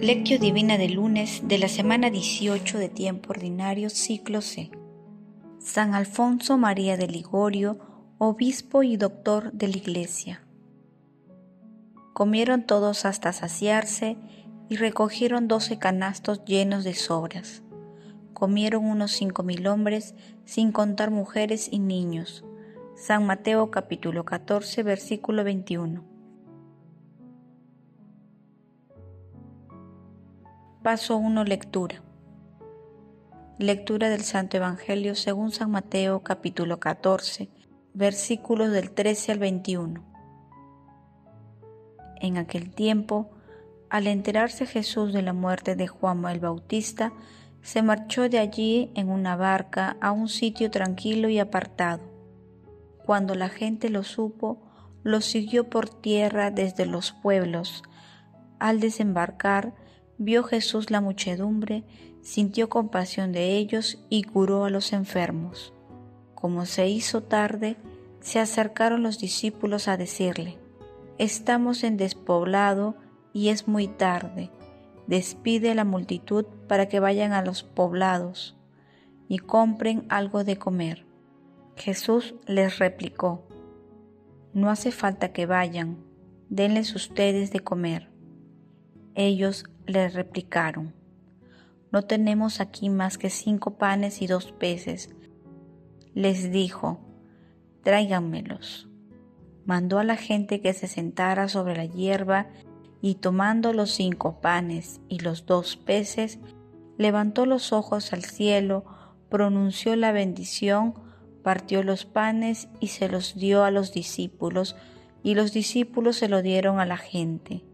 Lectio Divina de lunes de la semana 18 de tiempo ordinario, ciclo C. San Alfonso María de Ligorio, obispo y doctor de la Iglesia. Comieron todos hasta saciarse y recogieron doce canastos llenos de sobras. Comieron unos cinco mil hombres, sin contar mujeres y niños. San Mateo capítulo 14, versículo 21. Paso 1. Lectura. Lectura del Santo Evangelio según San Mateo capítulo 14, versículos del 13 al 21. En aquel tiempo, al enterarse Jesús de la muerte de Juan el Bautista, se marchó de allí en una barca a un sitio tranquilo y apartado cuando la gente lo supo, lo siguió por tierra desde los pueblos. Al desembarcar, vio Jesús la muchedumbre, sintió compasión de ellos y curó a los enfermos. Como se hizo tarde, se acercaron los discípulos a decirle, Estamos en despoblado y es muy tarde. Despide la multitud para que vayan a los poblados y compren algo de comer. Jesús les replicó, No hace falta que vayan, denles ustedes de comer. Ellos le replicaron, No tenemos aquí más que cinco panes y dos peces. Les dijo, Tráiganmelos. Mandó a la gente que se sentara sobre la hierba y tomando los cinco panes y los dos peces, levantó los ojos al cielo, pronunció la bendición, partió los panes y se los dio a los discípulos, y los discípulos se lo dieron a la gente.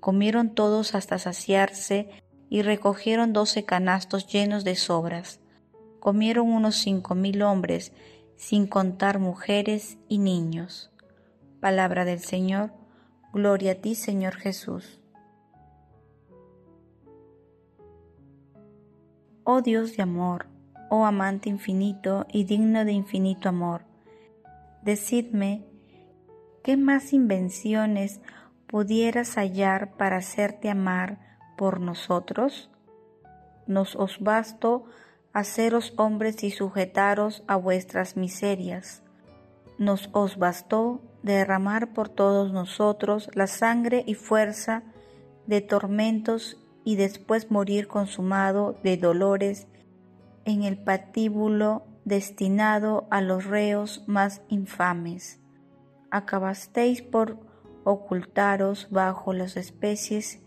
Comieron todos hasta saciarse y recogieron doce canastos llenos de sobras. Comieron unos cinco mil hombres, sin contar mujeres y niños. Palabra del Señor, gloria a ti Señor Jesús. Oh Dios de amor, oh amante infinito y digno de infinito amor. Decidme, ¿qué más invenciones pudieras hallar para hacerte amar por nosotros? Nos os basto haceros hombres y sujetaros a vuestras miserias. Nos os bastó derramar por todos nosotros la sangre y fuerza de tormentos y después morir consumado de dolores en el patíbulo destinado a los reos más infames. Acabasteis por ocultaros bajo las especies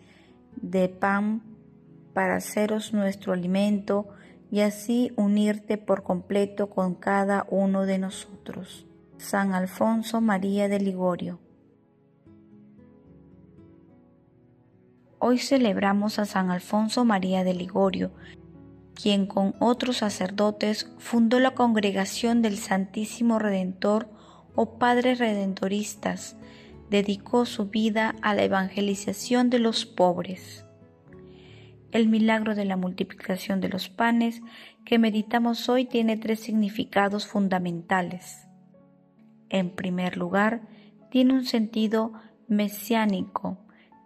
de pan para haceros nuestro alimento y así unirte por completo con cada uno de nosotros. San Alfonso María de Ligorio. Hoy celebramos a San Alfonso María de Ligorio, quien con otros sacerdotes fundó la Congregación del Santísimo Redentor o Padres Redentoristas, dedicó su vida a la evangelización de los pobres. El milagro de la multiplicación de los panes que meditamos hoy tiene tres significados fundamentales. En primer lugar, tiene un sentido mesiánico,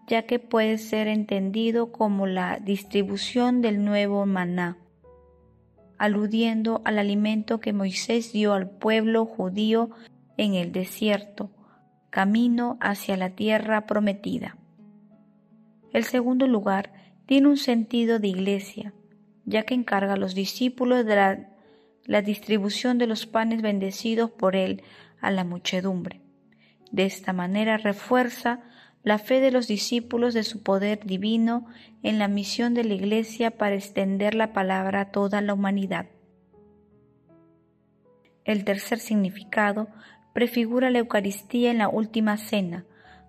ya que puede ser entendido como la distribución del nuevo maná, aludiendo al alimento que Moisés dio al pueblo judío en el desierto, camino hacia la tierra prometida. El segundo lugar tiene un sentido de iglesia, ya que encarga a los discípulos de la, la distribución de los panes bendecidos por él a la muchedumbre. De esta manera refuerza la fe de los discípulos de su poder divino en la misión de la Iglesia para extender la palabra a toda la humanidad. El tercer significado prefigura la Eucaristía en la última cena,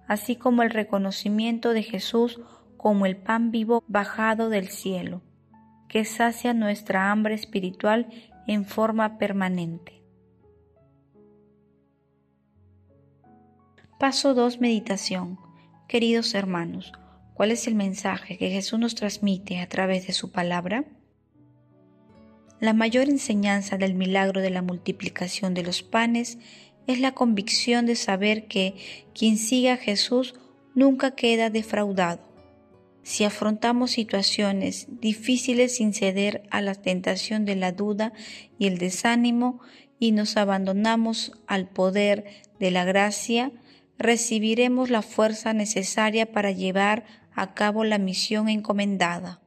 así como el reconocimiento de Jesús como el pan vivo bajado del cielo, que sacia nuestra hambre espiritual en forma permanente. Paso 2. Meditación. Queridos hermanos, ¿cuál es el mensaje que Jesús nos transmite a través de su palabra? La mayor enseñanza del milagro de la multiplicación de los panes es la convicción de saber que quien sigue a Jesús nunca queda defraudado. si afrontamos situaciones difíciles sin ceder a la tentación de la duda y el desánimo y nos abandonamos al poder de la gracia, recibiremos la fuerza necesaria para llevar a cabo la misión encomendada.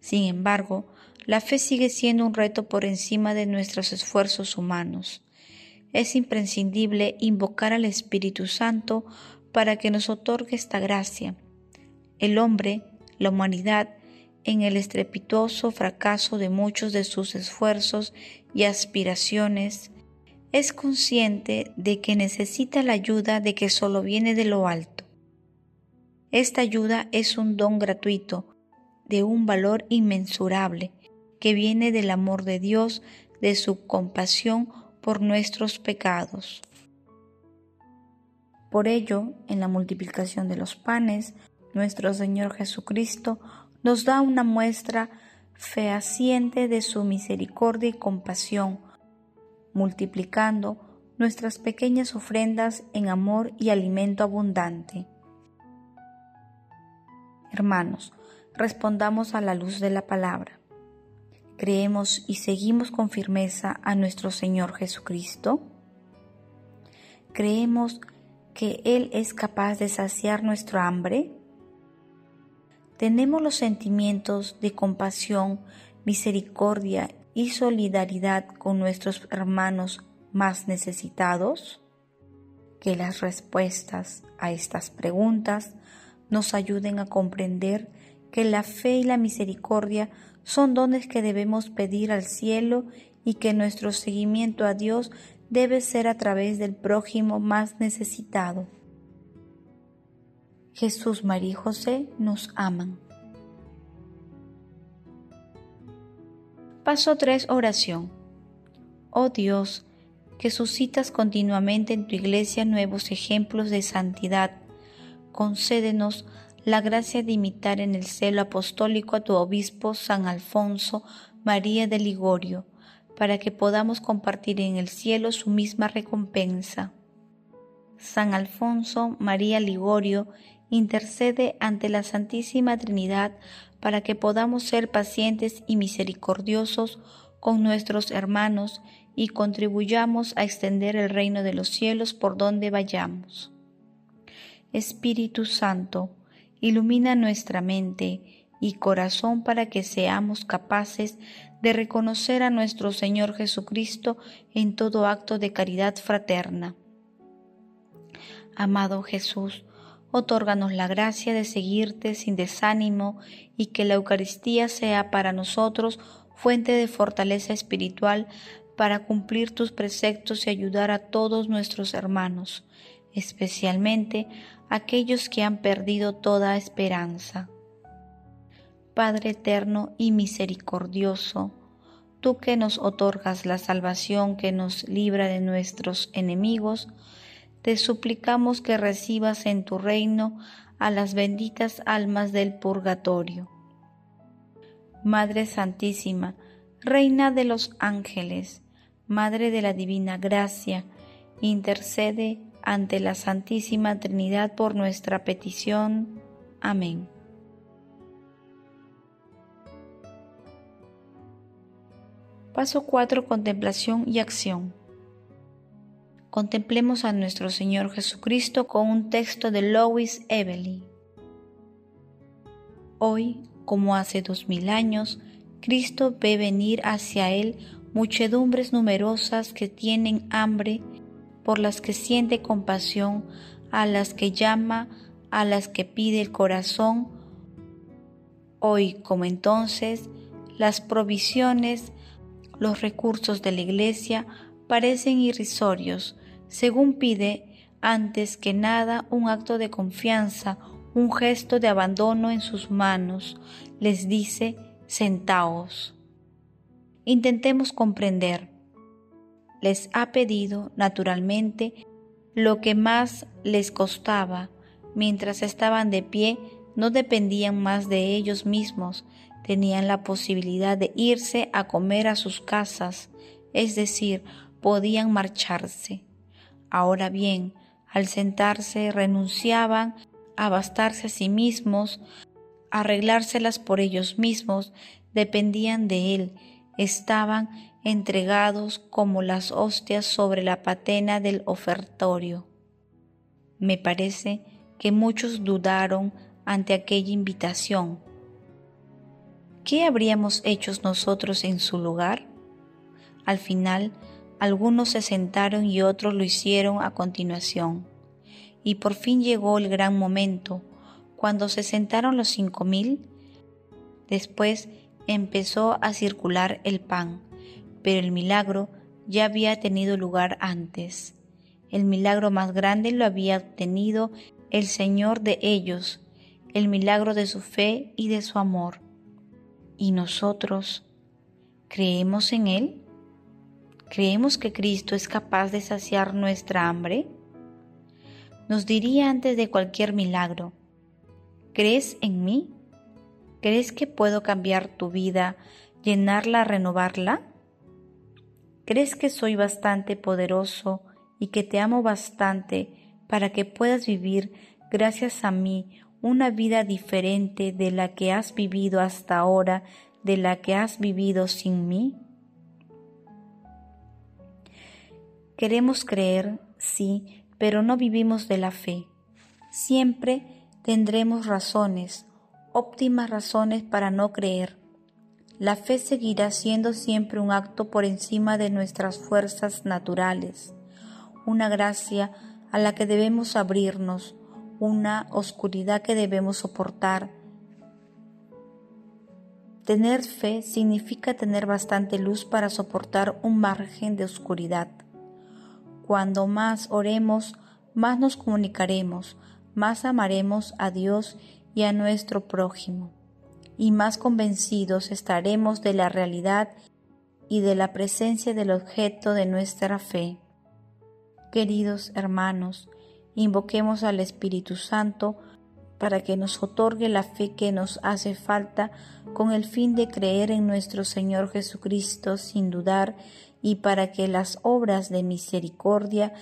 Sin embargo, la fe sigue siendo un reto por encima de nuestros esfuerzos humanos. Es imprescindible invocar al Espíritu Santo para que nos otorgue esta gracia el hombre, la humanidad, en el estrepitoso fracaso de muchos de sus esfuerzos y aspiraciones, es consciente de que necesita la ayuda de que solo viene de lo alto. Esta ayuda es un don gratuito, de un valor inmensurable, que viene del amor de Dios, de su compasión por nuestros pecados. Por ello, en la multiplicación de los panes, nuestro Señor Jesucristo nos da una muestra fehaciente de su misericordia y compasión, multiplicando nuestras pequeñas ofrendas en amor y alimento abundante. Hermanos, respondamos a la luz de la palabra. ¿Creemos y seguimos con firmeza a nuestro Señor Jesucristo? ¿Creemos que Él es capaz de saciar nuestro hambre? tenemos los sentimientos de compasión, misericordia y solidaridad con nuestros hermanos más necesitados? Que las respuestas a estas preguntas nos ayuden a comprender que la fe y la misericordia son dones que debemos pedir al cielo y que nuestro seguimiento a Dios debe ser a través del prójimo más necesitado. Jesús, María y José nos aman. Paso 3. Oración. Oh Dios, que suscitas continuamente en tu iglesia nuevos ejemplos de santidad, concédenos la gracia de imitar en el celo apostólico a tu obispo San Alfonso María de Ligorio, para que podamos compartir en el cielo su misma recompensa. San Alfonso María Ligorio intercede ante la Santísima Trinidad para que podamos ser pacientes y misericordiosos con nuestros hermanos y contribuyamos a extender el reino de los cielos por donde vayamos. Espíritu Santo, ilumina nuestra mente y corazón para que seamos capaces de reconocer a nuestro Señor Jesucristo en todo acto de caridad fraterna. Amado Jesús, Otórganos la gracia de seguirte sin desánimo y que la Eucaristía sea para nosotros fuente de fortaleza espiritual para cumplir tus preceptos y ayudar a todos nuestros hermanos, especialmente aquellos que han perdido toda esperanza. Padre eterno y misericordioso, tú que nos otorgas la salvación que nos libra de nuestros enemigos, te suplicamos que recibas en tu reino a las benditas almas del purgatorio. Madre Santísima, Reina de los ángeles, Madre de la Divina Gracia, intercede ante la Santísima Trinidad por nuestra petición. Amén. Paso 4. Contemplación y acción. Contemplemos a nuestro Señor Jesucristo con un texto de Lois Evely. Hoy, como hace dos mil años, Cristo ve venir hacia Él muchedumbres numerosas que tienen hambre, por las que siente compasión, a las que llama, a las que pide el corazón. Hoy, como entonces, las provisiones, los recursos de la Iglesia parecen irrisorios, según pide antes que nada un acto de confianza, un gesto de abandono en sus manos. Les dice, sentaos. Intentemos comprender. Les ha pedido, naturalmente, lo que más les costaba. Mientras estaban de pie, no dependían más de ellos mismos, tenían la posibilidad de irse a comer a sus casas, es decir, podían marcharse. Ahora bien, al sentarse renunciaban abastarse a sí mismos, arreglárselas por ellos mismos, dependían de Él, estaban entregados como las hostias sobre la patena del ofertorio. Me parece que muchos dudaron ante aquella invitación. ¿Qué habríamos hecho nosotros en su lugar? Al final, algunos se sentaron y otros lo hicieron a continuación. Y por fin llegó el gran momento, cuando se sentaron los cinco mil. Después empezó a circular el pan, pero el milagro ya había tenido lugar antes. El milagro más grande lo había obtenido el Señor de ellos, el milagro de su fe y de su amor. ¿Y nosotros creemos en Él? ¿Creemos que Cristo es capaz de saciar nuestra hambre? Nos diría antes de cualquier milagro, ¿crees en mí? ¿Crees que puedo cambiar tu vida, llenarla, renovarla? ¿Crees que soy bastante poderoso y que te amo bastante para que puedas vivir gracias a mí una vida diferente de la que has vivido hasta ahora, de la que has vivido sin mí? Queremos creer, sí, pero no vivimos de la fe. Siempre tendremos razones, óptimas razones para no creer. La fe seguirá siendo siempre un acto por encima de nuestras fuerzas naturales, una gracia a la que debemos abrirnos, una oscuridad que debemos soportar. Tener fe significa tener bastante luz para soportar un margen de oscuridad. Cuando más oremos, más nos comunicaremos, más amaremos a Dios y a nuestro prójimo, y más convencidos estaremos de la realidad y de la presencia del objeto de nuestra fe. Queridos hermanos, invoquemos al Espíritu Santo para que nos otorgue la fe que nos hace falta con el fin de creer en nuestro Señor Jesucristo sin dudar y para que las obras de misericordia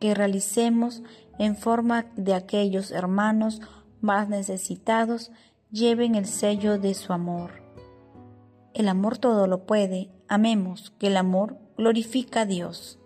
que realicemos en forma de aquellos hermanos más necesitados lleven el sello de su amor. El amor todo lo puede, amemos, que el amor glorifica a Dios.